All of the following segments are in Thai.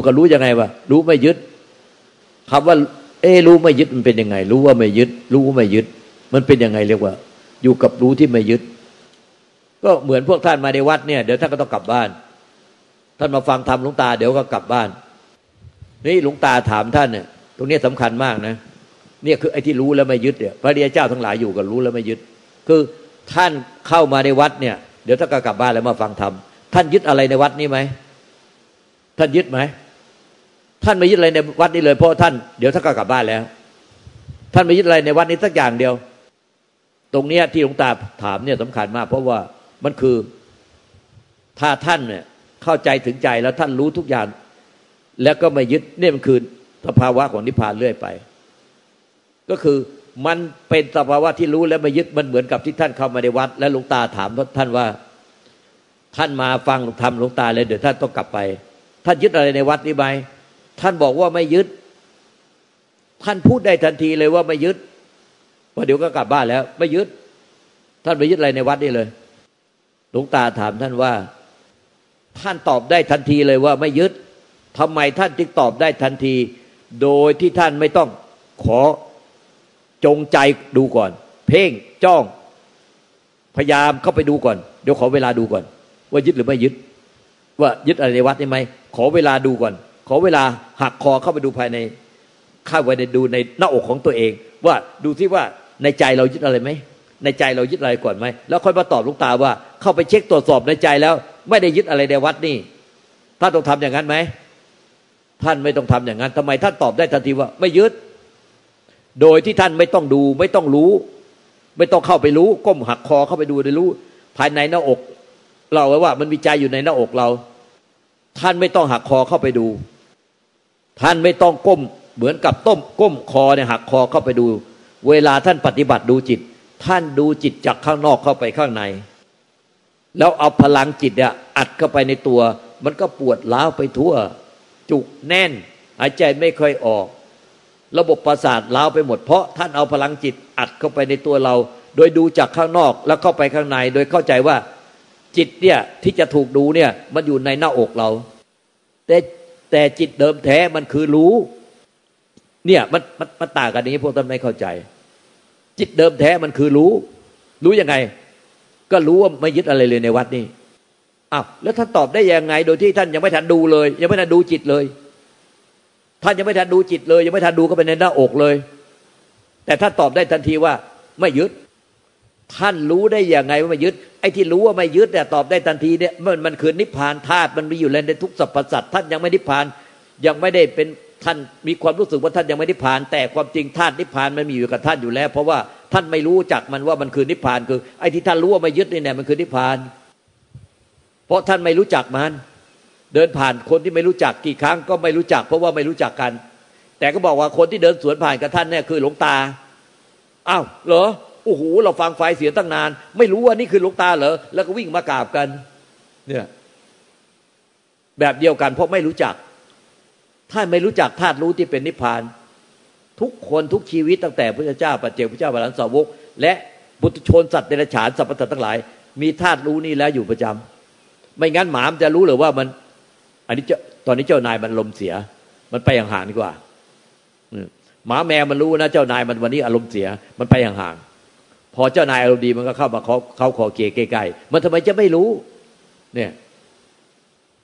อยู่กับรู้ยังไงวะรู้ไม่ยึดคำว่า เอรู้ไม่ยึดมันเป็นยังไง รู้ว่าไม่ยึด รู้ว่าไม่ยึด มันเป็นยังไงเรียกว่า อยู่กับรู้ที่ไม่ยึด ก็เหมือนพวกท่านมาในวัดเนี่ยเดี๋ยวท่านก็ต้องกลับบ้าน ท่านมาฟังธรรมหลวงตาเดี๋ยวก็กลับบ้าน นี่หลวงตาถามท่านเนี่ยตรงนี้สำคัญมากนะเนี่ยคือไอ้ที่รู้แล้วไม่ยึดเนี่ยพระเดียเจ้าทั้งหลายอยู่กับรู้แล้วไม่ยึด คือท่านเข้ามาในวัดเนี่ย เดี๋ยวท่านก็กลับบ้านแล้วมาฟังธรรมท่านยึดอะไรในวัดนี้ไหมท่านยึดไหม ท่านไม่ยึดอะไรในวัดนี้เลยเพราะท่านเดี๋ยวท่านก็กลับบ้านแล้ว ท่านไม่ยึดอะไรในวัดนี้สักอย่างเดียว ตรงเนี้ยที่หลวงตาถามเนี่ยสำคัญมาก เพราะว่ามันคือถ้าท่านเนี่ยเข้าใจถึงใจแล้วท่านรู้ทุกอย่าง แล้วก็ไม่ยึดเนี่ยมันคือสภาวะของนิพพานเรื่อยไป ก็คือมันเป็นสภาวะที่รู้แล้วไม่ยึดมันเหมือนกับที่ท่านเข้ามาในวัด และหลวงตาถามท่านว่า ท่านมาฟังธรรมหลวงตาเลยเดี๋ยวท่านต้องกลับไป ท่านยึดอะไรในวัดนี้ไหม ท่านบอกว่าไม่ยึด ท่านพูดได้ทันทีเลยว่าไม่ยึดพอเดี๋ยวก็กลับบ้านแล้ว ไม่ยึด ท่านไม่ยึดอะไรในวัดนี่เลย หลวงตาถามท่านว่า ท่านตอบได้ทันทีเลยว่าไม่ยึดทำไมท่านจึงตอบได้ทันที โดยที่ท่านไม่ต้องขอจงใจดูก่อน เพ่งจ้อง พยายามเข้าไปดูก่อน เดี๋ยวขอเวลาดูก่อน ว่ายึดหรือไม่ยึด ว่ายึดอะไรในวัดนี่ไหมขอเวลาดูก่อน ขอเวลาหักคอเข้าไปดูภายในเข้าไปในดูในหน้าอกของตัวเอง ว่าดูที่ว่าในใจเรายึดอะไรไหมในใจเรายึดอะไรก่อนไหมแล้วค่อยมาตอบลูกตาว่า เข้าไปเช็คตรวจสอบในใจแล้ว ไม่ได้ยึดอะไรในวัดนี่ท่านต้องทำอย่างนั้นไหมท่านไม่ต้องทำอย่างนั้นทำไมท่านตอบได้ทันทีว่าไม่ยึด โดยที่ท่านไม่ต้องดู ไม่ต้องรู้ ไม่ต้องเข้าไปรู้ ก้มหักคอเข้าไปดูได้รู้ ภายในหน้าอก เราไว้ว่า มันมีใจอยู่ในหน้าอกเรา ท่านไม่ต้องหักคอเข้าไปดู ท่านไม่ต้องก้มเหมือนกับต้มก้มคอเนี่ยหักคอเข้าไปดู เวลาท่านปฏิบัติดูจิต ท่านดูจิตจากข้างนอกเข้าไปข้างใน แล้วเอาพลังจิตเนี่ยอัดเข้าไปในตัว มันก็ปวดล้าวไปทั่ว จุกแน่น หายใจไม่ค่อยออก ระบบประสาทล้าวไปหมดเพราะท่านเอาพลังจิตอัดเข้าไปในตัวเรา โดยดูจากข้างนอกแล้วเข้าไปข้างใน โดยเข้าใจว่าจิตเนี่ยที่จะถูกดูเนี่ยมันอยู่ในหน้าอกเรา แต่ แต่จิตเดิมแท้มันคือรู้ เนี่ยมันมันมันต่างกันนี้พวกท่านไม่เข้าใจ จิตเดิมแท้มันคือรู้ รู้ยังไง ก็รู้ว่าไม่ยึดอะไรเลยในวัดนี้อ้าวแล้วท่านตอบได้ยังไง โดยที่ท่านยังไม่ทันดูเลย ยังไม่ทันดูจิตเลย ท่านยังไม่ทันดูจิตเลย ยังไม่ทันดูเข้าไปในหน้าอกเลย แต่ท่านตอบได้ทันทีว่า ไม่ยึด ท่านรู้ได้อย่างไงว่าไม่ยึด ไอ้ที่รู้ว่าไม่ยึดแต่ยตอบได้ทันทีเนี่ยมันมันคือนิพพานธาตุมันมีอยู่ในทุกสรรพสัตว์ท่านยังไม่นิพพานยังไม่ได้เป็นท่านมีความรู้สึกว่าท่านยังไม่นิพพาน แต่ความจริงธาตุนิพพานมันมีอยู่กับท่านอยู่แล้ว เพราะว่าท่านไม่รู้จักมันว่ามันคือนิพพานคือไอ้ที่ท่านรู้ว่าไม่ยึดนี่เนี่ยมันคือนิพพาน เพราะท่านไม่รู้จักมัน เดินผ่านคนที่ไม่รู้จักกี่ครั้งก็ไม่รู้จัก เพราะว่าไม่รู้จักกัน แต่ก็บอกว่าคนที่เดินสวนผ่านกับท่านเนี่ยคือหลวงตาอ้าวเหรอ อ้โหเราฟังไฟเสียตั้งนาน ไม่รู้ว่านี่คือลวงตาเหรอแล้วก็วิ่งมากราบกัน เนี่ย แบบเดียวกัน เพราะไม่รู้จักท่าไม่รู้จักธาตุรู้ที่เป็นนิพพาน ทุกคนทุกชีวิตตั้งแต่พระเจ้าปัจเจกพระเจ้าบาลันสาวก และบุตรชนสัตว์เดรัจฉานสัพพะทั้งหลาย มีธาตุรู้นี่แล้วอยู่ประจำไม่งั้นหมามจะรู้หรือว่ามัน อันนี้เจ้าตอนนี้เจ้านายมันลมเสีย มันไปห่างๆดีกว่าหมาแมวมันรู้นะเจ้านายมันวันนี้อารมณ์เสีย มันไปห่างๆ พอเจ้านายอารมณ์ดีมันก็เข้ามาเขาเขาขอเกยใกล้ๆมันทำไมจะไม่รู้ เนี่ย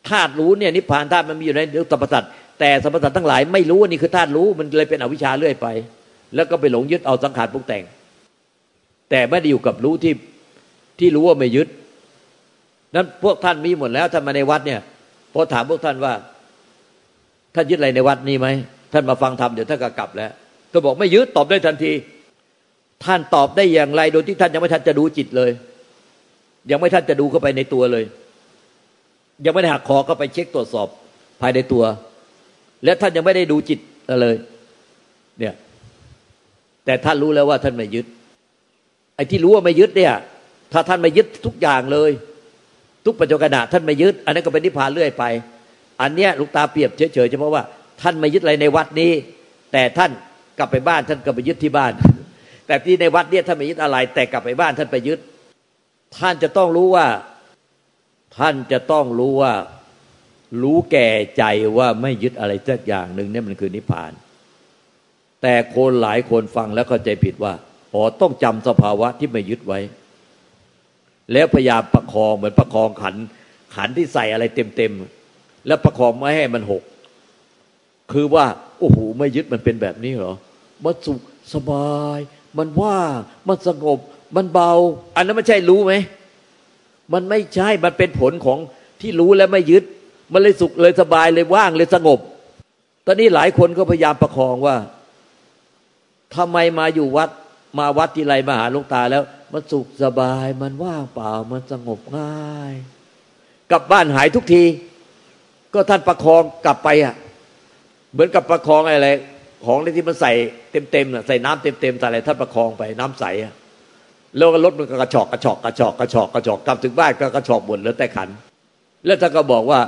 ธาตุรู้เนี่ยนิพพานธาตุมันมีอยู่ในสรรพสัตว์แต่สรรพสัตว์ทั้งหลายไม่รู้ว่านี่คือธาตุรู้มันเลยเป็นอวิชชาเรื่อยไป แล้วก็ไปหลงยึดเอาสังขารปรุงแต่ง แต่ไม่ได้อยู่กับรู้ที่ที่รู้ว่าไม่ยึด นั้นพวกท่านมีหมดแล้วท่านมาในวัดเนี่ยพอถามพวกท่านว่าท่านยึดอะไรในวัดนี้ไหมท่านมาฟังธรรมเดี๋ยวท่านก็กลับแล้ว ก็บอกไม่ยึดตอบได้ทันที ท่านตอบได้อย่างไร โดยที่ท่านยังไม่ทันจะดูจิตเลย ยังไม่ท่านจะดูเข้าไปในตัวเลย ยังไม่ได้หักคอเข้าไปเช็คตรวจสอบภายในตัว และท่านยังไม่ได้ดูจิตเลย เนี่ย แต่ท่านรู้แล้วว่าท่านไม่ยึด ไอ้ที่รู้ว่าไม่ยึดเนี่ย ถ้าท่านไม่ยึดทุกอย่างเลย ทุกปัจจุบันท่านไม่ยึด อันนั้นก็เป็นนิพพานเรื่อยไป อันเนี้ยลูกตาเปรียบเฉยๆเฉพาะว่าท่านไม่ยึดอะไรในวัดนี้ แต่ท่านกลับไปบ้านท่านก็ไปยึดที่บ้าน แต่ที่ในวัดเนี่ยท่านไม่ยึดอะไร แต่กลับไปบ้านท่านไปยึด ท่านจะต้องรู้ว่า ท่านจะต้องรู้ว่า รู้แก่ใจว่าไม่ยึดอะไรสักอย่างหนึ่งเนี่ยมันคือนิพพาน แต่คนหลายคนฟังแล้วเข้าใจผิดว่าอ๋อต้องจำสภาวะที่ไม่ยึดไว้ แล้วพยายามประคองเหมือนประคองขัน ขันที่ใส่อะไรเต็มๆแล้วประคองไม่ให้มันหก คือว่าโอ้โหไม่ยึดมันเป็นแบบนี้เหรอมันสุขสบาย มันว่างมันสงบ มันเบา อันนั้นไม่ใช่รู้ไหมมันไม่ใช่มันเป็นผลของที่รู้แล้วไม่ยึด มันเลยสุขเลยสบายเลยว่างเลยสงบ ตอนนี้หลายคนก็พยายามประคองว่าทำไมมาอยู่วัด มาวัดที่ไรมาหาลูกตาแล้ว มันสุขสบายมันว่างเปล่า มันสงบง่ายกลับบ้านหายทุกที ก็ท่านประคองกลับไปอะ เหมือนกับประคองอะไร ของอะไรที่มันใส่เต็มๆน่ะใส่น้ำเต็มๆใส่อะไรท่านประคองไปน้ำใสอะแล้วก็รถมันก็กระชอกกระชอกกระชอกกระชอกกระชอกกลับถึงบ้านก็กระชอกหมดแล้วแต่ขัน แล้วท่านก็บอกว่า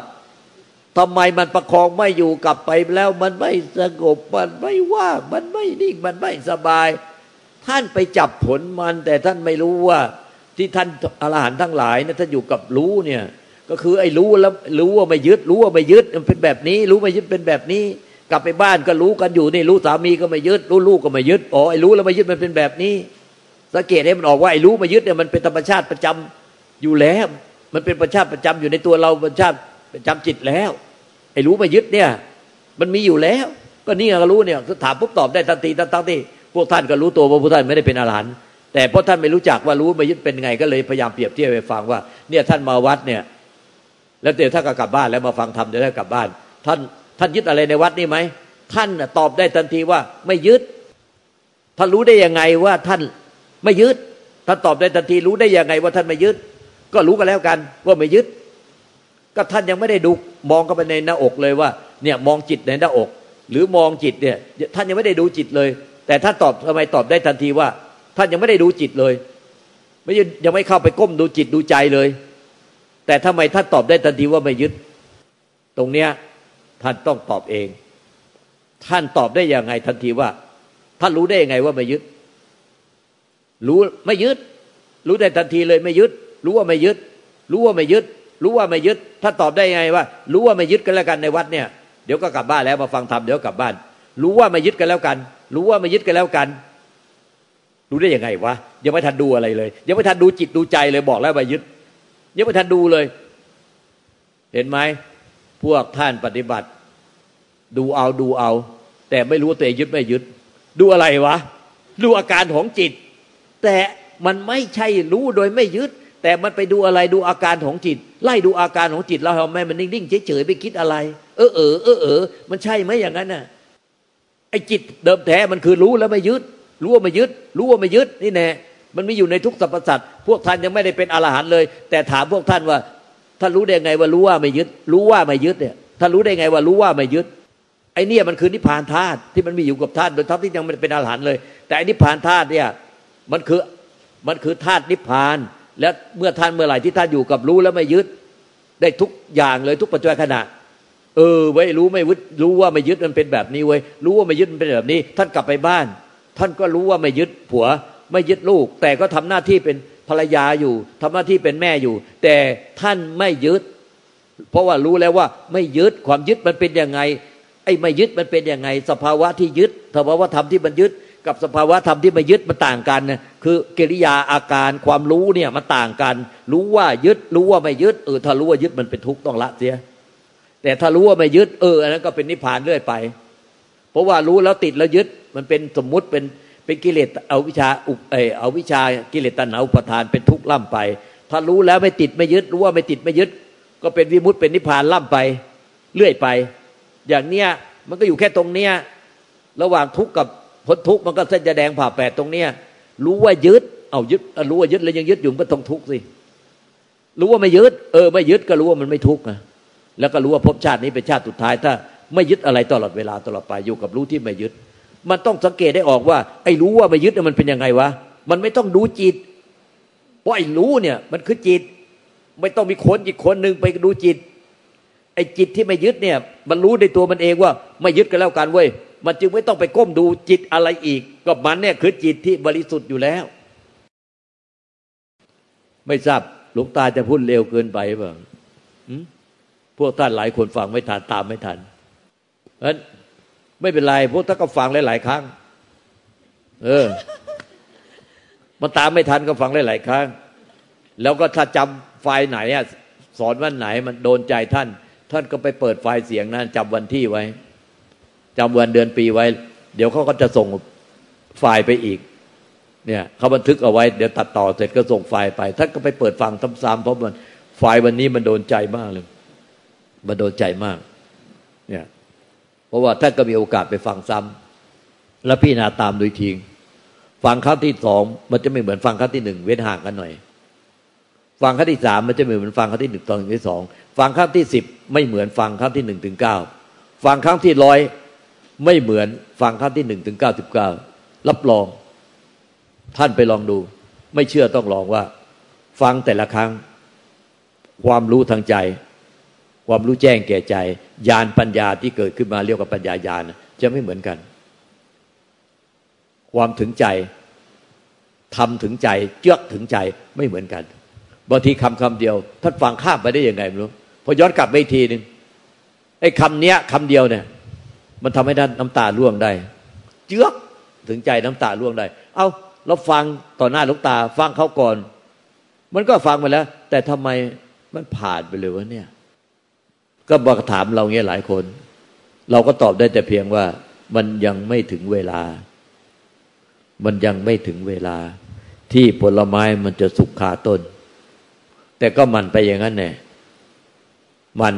ทำไมมันประคองไม่อยู่กลับไปแล้วมันไม่สงบมันไม่ว่างมันไม่นิ่งมันไม่สบาย ท่านไปจับผลมัน แต่ท่านไม่รู้ว่าที่ท่านอรหันต์ทั้งหลายเนี่ยท่านอยู่กับรู้เนี่ย ก็คือไอ้รู้แล้วรู้ว่าไม่ยึดรู้ว่าไม่ยึดมันเป็นแบบนี้ รู้ไม่ยึดเป็นแบบนี้ กลับไปบ้านก็รู้กันอยู่นี่รู้สามีก็ไม่ยึด รู้ลูกก็ไม่ยึดอ๋อไอ้รู้แล้วไม่ยึดมันเป็นแบบนี้ สังเกตให้มันออกว่าไอ้รู้ไมายึดเนี่ยมันเป็นธรรมชาติประจำอยู่แล้ว มันเป็นประชาติประจำอยู่ในตัวเราประชาติประจำจิตแล้ว ไอ้รู้ไมายึดเนี่ย มันมีอยู่แล้ว ก็นี่ก็รู้เนี่ยถามปุ๊บตอบได้ทันทีทั้งที่พวกท่านก็รู้ตัวว่าพวกท่านไม่ได้เป็นอรหันต์แต่เพราะท่านไม่รู้จักว่ารู้ไมายึดเป็นไงก็เลยพยายามเปรียบเทียบไปฟังว่า เนี่ยท่านมาวัดเนี่ย แล้วเดี๋ยวท่านก็กลับบ้านแล้วมาฟังธรรมเดี๋ยวท่านกลับบ้าน ท่าน ท่านยึดอะไรในวัดนี่ไหมท่านตอบได้ทันทีว่าไม่ยึดท่านรู้ได้ยังไงว่าท่านไม่ยึดท่านตอบได้ทันทีรู้ได้ยังไงว่าท่านไม่ยึด ก็รู้กันแล้วกันว่าไม่ยึด ก็ท่านยังไม่ได้ดูมองเข้าไปในหน้าอกเลยว่า เนี่ยมองจิตในหน้าอก หรือมองจิตเนี่ย ท่านยังไม่ได้ดูจิตเลย แต่ท่านตอบทำไมตอบได้ทันทีว่า ท่านยังไม่ได้ดูจิตเลย ไม่ยังไม่เข้าไปก้มดูจิตดูใจเลย แต่ทำไมท่านตอบได้ทันทีว่าไม่ยึด ตรงเนี้ย ท่านต้องตอบเอง ท่านตอบได้ยังไงทันทีว่าท่านรู้ได้ยังไงว่าไม่ยึด รู้ไม่ยึด รู้ได้ทันทีเลยไม่ยึด รู้ว่าไม่ยึด รู้ว่าไม่ยึด รู้ว่าไม่ยึดถ้าตอบได้ยังไงว่า รู้ว่าไม่ยึดกันแล้วกันในวัดเนี่ยเดี๋ยวก็กลับบ้านแล้วมาฟังธรรมเดี๋ยวกลับบ้าน รู้ว่าไม่ยึดกันแล้วกัน รู้ว่าไม่ยึดกันแล้วกัน รู้ได้ยังไงวะยังไม่ทันดูอะไรเลย ยังไม่ทันดูจิตดูใจเลยบอกแล้วว่ยึด ยังไม่ทันดูเลย เห็นไหม พวกท่านปฏิบัติ ดูเอาดูเอา แต่ไม่รู้ตัวเองยึดไม่ยึด ดูอะไรวะ ดูอาการของจิต แต่มันไม่ใช่รู้โดยไม่ยึด แต่มันไปดูอะไรดูอาการของจิต ไล่ดูอาการของจิตเราทำไมมันนิ่งๆเฉยๆไปคิดอะไร เออเออเออเออมันใช่ไหมอย่างนั้นน่ะไอ้จิตเดิมแท้มันคือรู้แล้วไม่ยึด รู้ว่าไม่ยึด รู้ว่าไม่ยึดนี่แน่มันมีอยู่ในทุกสรรพสัตว์พวกท่านยังไม่ได้เป็นอรหันต์เลย แต่ถามพวกท่านว่า ท่านรู้ได้ไงว่ารู้ว่าไม่ยึด รู้ว่าไม่ยึดเนี่ยท่านรู้ได้ไงว่ารู้ว่าไม่ยึดไอ้นี่มันคือนิพพานธาตุที่มันมีอยู่กับท่านโดยทั้งที่ยังไม่เป็นอรหันต์เลย แต่อนิพพานธาตุเนี่ยมันคือมันคือธาตุนิพพาน และเมื่อท่านเมื่อไหร่ที่ท่านอยู่กับรู้แล้วไม่ยึด ได้ทุกอย่างเลยทุกปัจจุบันขณะ เออไว้รู้ไม่ยึดรู้ว่าไม่ยึดมันเป็นแบบนี้ไว้ยรู้ว่าไม่ยึดมันเป็นแบบนี้ ท่านกลับไปบ้าน ท่านก็รู้ว่าไม่ยึดผัว ไม่ยึดลูก แต่ก็ทำหน้าที่เป็น ภรรยาอยู่ทำหน้าที่เป็นแม่อยู่ แต่ท่านไม่ยึด เพราะว่ารู้แล้วว่าไม่ยึดความยึดมันเป็นยังไงไอ้ไม่ยึดมันเป็นยังไง สภาวะที่ยึดสภาวะธรรมที่มันยึด กับสภาวะธรรมที่ไมายึดมันต่างกันนะคือกิริยาอาการความรู้เนี่ยมันต่างกัน รู้ว่ายึดรู้ว่าไม่ยึดเออถ้ารู้ว่ายึดมันเป็นทุกข์ต้องละเสีย แต่ถ้ารู้ว่าไม่ยึดเอออันนั้นก็เป็นนิพพานเรื่อยไป เพราะว่ารู้แล้วติดแล้วยึดมันเป็นสมมุติเป็น เป็นกิเลสเอาวิชาอุเออเอาวิชากิเลสตัณหาอุปทานเป็นทุกข์ล่ำไป ถ้ารู้แล้วไม่ติดไม่ยึดรู้ว่าไม่ติดไม่ยึด ก็เป็นวิมุตเป็นนิพพานล่ำไป เรื่อยไป อย่างเนี้ยมันก็อยู่แค่ตรงเนี้ยระหว่างทุกข์กับพ้นทุกข์มันก็เส้นจะแดงผ่าแปดตรงเนี้ยรู้ว่ายึด เอายึดรู้ว่ายึดแล้วยังยึดอยู่ก็ต้องทุกข์สิรู้ว่าไม่ยึด เออไม่ยึดก็รู้ว่ามันไม่ทุกข์นะแล้วก็รู้ว่าภพชาตินี้เป็นชาติสุดท้าย ถ้าไม่ยึดอะไรตลอดเวลาตลอดไปอยู่กับรู้ที่ไม่ยึด มันต้องสังเกตได้ออกว่า ไอ้รู้ว่าไม่ยึดมันเป็นยังไงวะ มันไม่ต้องดูจิต เพราะไอ้รู้เนี่ย มันคือจิต ไม่ต้องมีคนอีกคนหนึ่งไปดูจิต ไอ้จิตที่ไม่ยึดเนี่ย มันรู้ในตัวมันเองว่า ไม่ยึดกันแล้วกันเว้ย มันจึงไม่ต้องไปก้มดูจิตอะไรอีก ก็มันเนี่ยคือจิตที่บริสุทธิ์อยู่แล้ว ไม่ทราบหลวงตาจะพูดเร็วเกินไปเปล่าพวกท่านหลายคนฟังไม่ทันตามไม่ทันเพราะฉะนั้น ไม่เป็นไรพวกท่านก็ฟังหลายๆครั้ง เออ มันตามไม่ทันก็ฟังหลายๆครั้ง แล้วก็ถ้าจำไฟล์ไหนอะสอนวันไหนมันโดนใจท่าน ท่านก็ไปเปิดไฟล์เสียงนั้นจำวันที่ไว้จำวันเดือนปีไว้ เดี๋ยวเขาก็จะส่งไฟล์ไปอีก เนี่ยเขาบันทึกเอาไว้เดี๋ยวตัดต่อเสร็จก็ส่งไฟล์ไป ท่านก็ไปเปิดฟังซ้ำๆเพราะมันไฟล์วันนี้มันโดนใจมากเลยมันโดนใจมาก เนี่ย เพราะว่าท่านก็มีโอกาสไปฟังซ้ำแล้วพี่นาตามโดยทีฟังครั้งที่สองมันจะไม่เหมือนฟังครั้งที่หนึ่งเว้นห่างกันหน่อย ฟังครั้งที่สามมันจะไม่เหมือนฟังครั้งที่หนึ่งตอนที่สองฟังครั้งที่สิบไม่เหมือนฟังครั้งที่หนึ่งถึงเก้าฟังครั้งที่ร้อยไม่เหมือนฟังครั้งที่หนึ่งถึงเก้าสิบเก้ารับรอง ท่านไปลองดู ไม่เชื่อต้องลองว่า ฟังแต่ละครั้ง ความรู้ทางใจ ความรู้แจ้งแก่ใจ ญาณปัญญาที่เกิดขึ้นมาเรียกว่าปัญญาญาณจะไม่เหมือนกัน ความถึงใจทำถึงใจเจือกถึงใจไม่เหมือนกันบางทีคำคำเดียวท่านฟังข้ามไปได้ยังไงไม่รู้พอย้อนกลับไปทีหนึ่งไอ้คำเนี้ยคำเดียวเนี่ย มันทำให้ท่านน้ำตาร่วงได้ เจือกถึงใจน้ำตาร่วงได้ เอาเราฟังต่อหน้าลูกตา ฟังเขาก่อน มันก็ฟังไปแล้ว แต่ทำไมมันผ่านไปเลยวะเนี่ย ก็บอกถามเราเงี้ยหลายคน เราก็ตอบได้แต่เพียงว่า มันยังไม่ถึงเวลา มันยังไม่ถึงเวลา ที่ผลไม้มันจะสุกคาต้น แต่ก็มันไปอย่างนั้นแน่มัน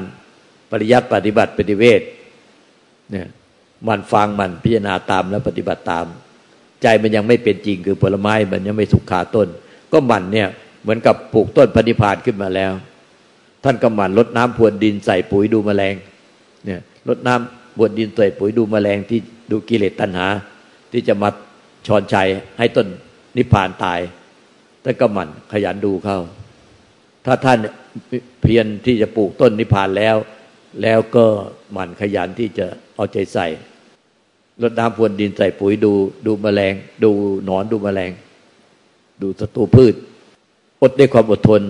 ปริยัติปฏิบัติปฏิเวทเนี่ยมันฟังมันพิจารณาตามแล้วปฏิบัติตาม ใจมันยังไม่เป็นจริงคือผลไม้มันยังไม่สุกขาต้น ก็มันเนี่ยเหมือนกับปลูกต้นพันิพานขึ้นมาแล้ว ท่านก็หมั่นลดน้ำพรวนดินใส่ปุ๋ยดูแมลง เนี่ยลดน้ำพรวนดินใส่ปุ๋ยดูแมลงที่ดูกิเลสตัณหา ที่จะมาชอนชัยให้ต้นนิพพานตายท่านก็หมั่นขยันดูเข้า ถ้าท่านเพียรที่จะปลูกต้นนิพพานแล้ว แล้วก็หมั่นขยันที่จะเอาใจใส่รดน้ำพรวนดินใส่ปุ๋ยดู ดูแมลง ดูหนอนดูแมลง ดูศัตรูพืช อดด้วยความอดทน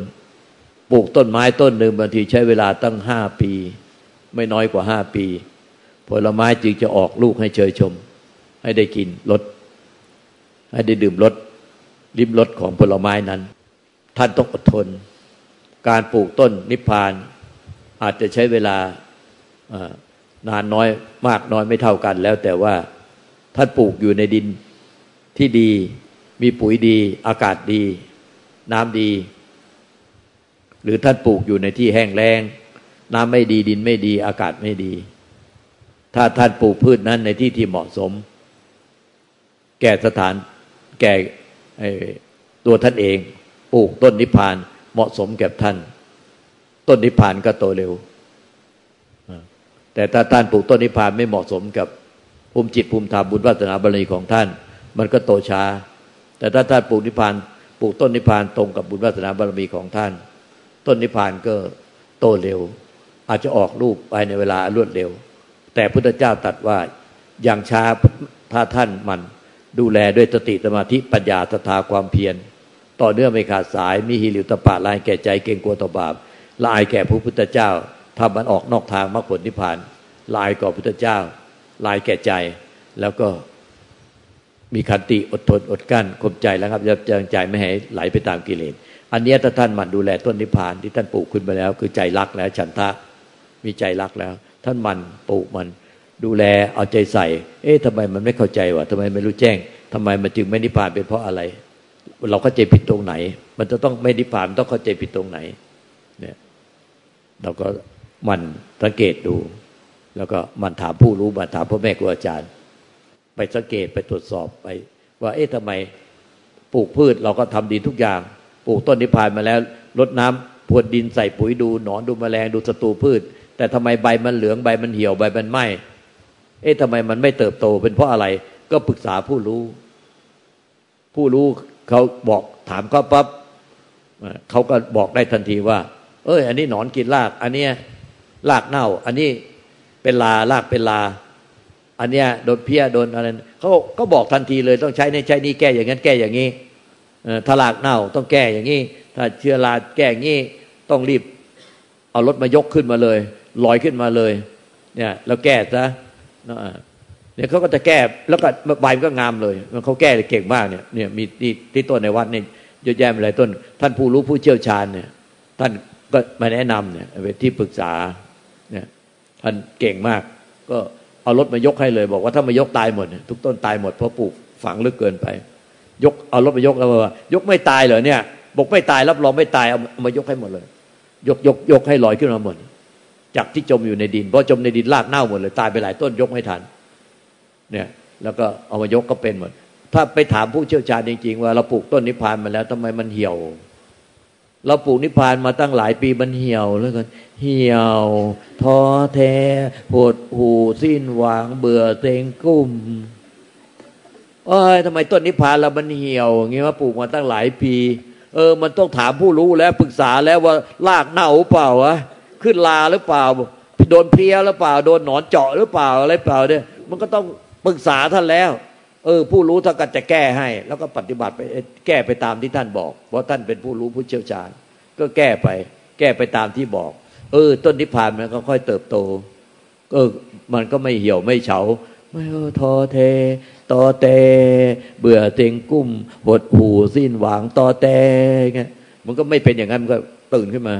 ปลูกต้นไม้ต้นหนึ่งบางทีใช้เวลาตั้งห้าปี ไม่น้อยกว่าห้าปี ผลไม้จึงจะออกลูกให้เชยชม ให้ได้กินรสให้ได้ดื่มรสริมรสของผลไม้นั้น ท่านต้องอดทน การปลูกต้นนิพพาน อาจจะใช้เวลานานน้อยมากน้อยไม่เท่ากัน แล้วแต่ว่าท่านปลูกอยู่ในดินที่ดี มีปุ๋ยดี อากาศดี น้ำดี หรือท่านปลูกอยู่ในที่แห้งแล้ง น้ำไม่ดีดินไม่ดีอากาศไม่ดี ถ้าท่านปลูกพืชนั้นในที่ที่เหมาะสม แก่สถานแก่ตัวท่านเอง ปลูกต้นนิพพานเหมาะสมแก่ท่าน ต้นนิพพานก็โตเร็ว แต่ถ้าท่านปลูกต้นนิพพานไม่เหมาะสมกับภูมิจิตภูมิธรรมบุญวาสนาบารมีของท่าน มันก็โตช้า แต่ถ้าท่านปลูกนิพพานปลูกต้นนิพพานตรงกับบุญวาสนาบารมีของท่าน ต้นนิพพานก็โตเร็ว อาจจะออกลูกภายในเวลารวดเร็ว แต่พุทธเจ้าตรัสว่าอย่างช้าถ้าท่านมันดูแลด้วยสติสมาธิปัญญาศรัทธาความเพียรต่อเนื่องไม่ขาดสายมีหิริวตปาลายแก่ใจเก่งกลัวต่อบาปละอายแก่พระพุทธเจ้าถ้ามันออกนอกทางมรรคผลนิพพานลายก่อพุทธเจ้า ลายแก่ใจแล้วก็มีคันติอดทนอดกั้นข่มใจแล้วครับจะจงใจไม่ให้ไหลไปตามกิเลส อันนี้ถ้าท่านมันดูแลต้นนิพพานที่ท่านปลูกขึ้นไปแล้ว คือใจรักแล้ว ฉันทะมีใจรักแล้ว ท่านมันปลูกมัน ดูแลเอาใจใส่ เอ๊ะทำไมมันไม่เข้าใจวะทำไมไม่รู้แจ้งทำไมมันจึงไม่นิพพานเป็นเพราะอะไร เราเข้าใจผิดตรงไหน มันจะต้องไม่นิพพานต้องเข้าใจผิดตรงไหน เนี่ย เราก็มันสังเกตดู แล้วก็มันถามผู้รู้มาถามพ่อแม่ครูอาจารย์ ไปสังเกตไปตรวจสอบไป ว่า เอ๊ะทำไมปลูกพืชเราก็ทำดีทุกอย่าง ปลูกต้นนิพพานมาแล้วลดน้ำพรวนดินใส่ปุ๋ยดูหนอนดูแมลงดูศัตรูพืช แต่ทำไมใบมันเหลืองใบมันเหี่ยวใบมันไหมเอ๊ะทำไมมันไม่เติบโตเป็นเพราะอะไรก็ปรึกษาผู้รู้ ผู้รู้เขาบอกถามเขาปั๊บเขาก็บอกได้ทันทีว่า เอ้ย อันนี้หนอนกินราก อันเนี้ยรากเน่า อันนี้เป็นลารากเป็นลา อันเนี้ยโดนเพี้ยโดนอะไรเขาก็บอกทันทีเลยต้องใช้ในใช้นี้แก้อย่างนั้นแก้อย่างนี้ ถ้ารากเน่าต้องแก้อย่างนี้ ถ้าเชื้อราแก้อย่างนี้ต้องรีบเอารถมายกขึ้นมาเลยลอยขึ้นมาเลย เนี่ยเราแก้ซะเนี่ยเขาก็จะแก้แล้วก็ใบมันก็งามเลยมันเขาแก้เก่งมากเนี่ยเนี่ยมีที่ที่ต้นในวัดเนี่ยเยอะแยะอะไรต้น ท่านผู้รู้ผู้เชี่ยวชาญเนี่ย ท่านก็มาแนะนำเนี่ยเป็นที่ปรึกษาเนี่ยท่านเก่งมาก ก็เอารถมายกให้เลย บอกว่าถ้ามายกตายหมดทุกต้นตายหมดเพราะปลูกฝังลึกเกินไป ยกเอารถมายกแล้วว่ายกไม่ตายเหรอเนี่ย บอกไม่ตายรับรองไม่ตายเอามายกให้หมดเลย ยกยกยกให้ลอยขึ้นมาหมดจากที่จมอยู่ในดินเพราะจมในดินรากเน่าหมดเลยตายไปหลายต้นยกไม่ทัน เนี่ย แล้วก็เอามายกก็เป็นหมดถ้าไปถามผู้เชี่ยวชาญจริงๆว่าเราปลูกต้นนิพพานมาแล้วทำไมมันเหี่ยว เราปลูกนิพพานมาตั้งหลายปีมันเหี่ยวแล้วกันเหี่ยวท้อแท้หดหูสิ้นหวังเบื่อเต็งกุ้ม เอ้ยทำไมต้นนิพพานเรามันเหี่ยวอย่างงี้ว่าปลูกมาตั้งหลายปี เออ มันต้องถามผู้รู้แล้วปรึกษาแล้วว่ารากเน่าเปล่าวะขึ้นลาหรือเปล่า โดนเพลียหรือเปล่า โดนหนอนเจาะหรือเปล่าอะไรเปล่าเนี่ยมันก็ต้องปรึกษาท่านแล้ว เออ ผู้รู้ท่านก็จะแก้ให้ แล้วก็ปฏิบัติไปแก้ไปตามที่ท่านบอก เพราะท่านเป็นผู้รู้ผู้เชี่ยวชาญ ก็แก้ไป แก้ไปตามที่บอก เออ ต้นนิพพานมันก็ค่อยเติบโตเออมันก็ไม่เหี่ยวไม่เฉา ไม่เออทอเท ตอเตเบื่อเต็งกุ้มหดหูสิ้นหวังตอแตเงี้ยมันก็ไม่เป็นอย่างนั้นมันก็ตื่นขึ้นมา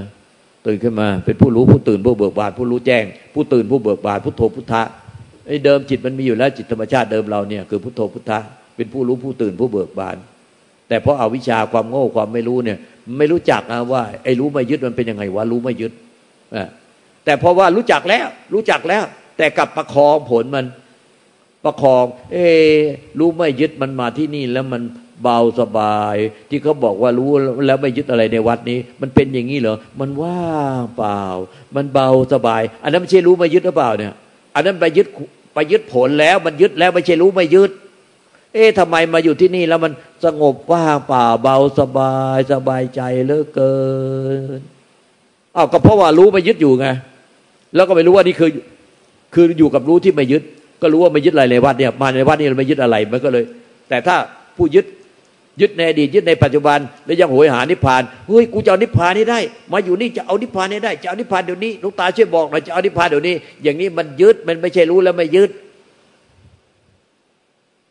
ตื่นขึ้นมา เป็นผู้รู้ผู้ตื่นผู้เบิกบานผู้รู้แจ้ง ผู้ตื่นผู้เบิกบานผู้โทพุทธะไอ้เดิมจิตมันมีอยู่แล้วจิตธรรมชาติเดิมเราเนี่ยคือพุทโธพุทธะเป็นผู้รู้ผู้ตื่นผู้เบิกบาน แต่เพราะอาวิชชาความโง่ความไม่รู้เนี่ย ไม่รู้จักนะว่าไอ้รู้ไม่ยึดมันเป็นยังไงวะรู้ไม่ยึดแต่เพราะว่ารู้จักแล้ว รู้จักแล้ว แต่กลับประคองผลมัน ประคอง เอ รู้ไม่ยึดมันมาที่นี่แล้วมันเบาสบาย ที่เขาบอกว่ารู้แล้วไม่ยึดอะไรในวัดนี้ มันเป็นอย่างนี้เหรอ มันว่างเปล่า มันเบาสบาย อันนั้นไม่ใช่รู้ไม่ยึดหรือเปล่าเนี่ย อันนั้นไปยึดไปยึดผลแล้ว มันยึดแล้วไม่ใช่รู้ไม่ยึด เอ๊ะทำไมมาอยู่ที่นี่แล้วมันสงบว่างเปล่า เบาสบายสบายใจเหลือเกินอ้าวก็เพราะว่ารู้ไม่ยึดอยู่ไงแล้วก็ไม่รู้ว่านี่คือ คืออยู่กับรู้ที่ไม่ยึด ก็รู้ว่าไม่ยึดอะไรในวัดเนี่ยมาในวัดนี่เราไม่ยึดอะไรมันก็เลย แต่ถ้าผู้ยึดยึดในอดีตยึดในปัจจุบันแล้วยังโหยหานิพพานเฮ้ยกูจะเอานิพพานนี้ได้ มาอยู่นี่จะเอานิพพานนี้ได้จะเอานิพพานเดี๋ยวนี้ลูกตาช่วยบอกหน่อยจะเอานิพพานเดี๋ยวนี้ อย่างนี้มันยึดมันไม่ใช่รู้แล้วไม่ยึด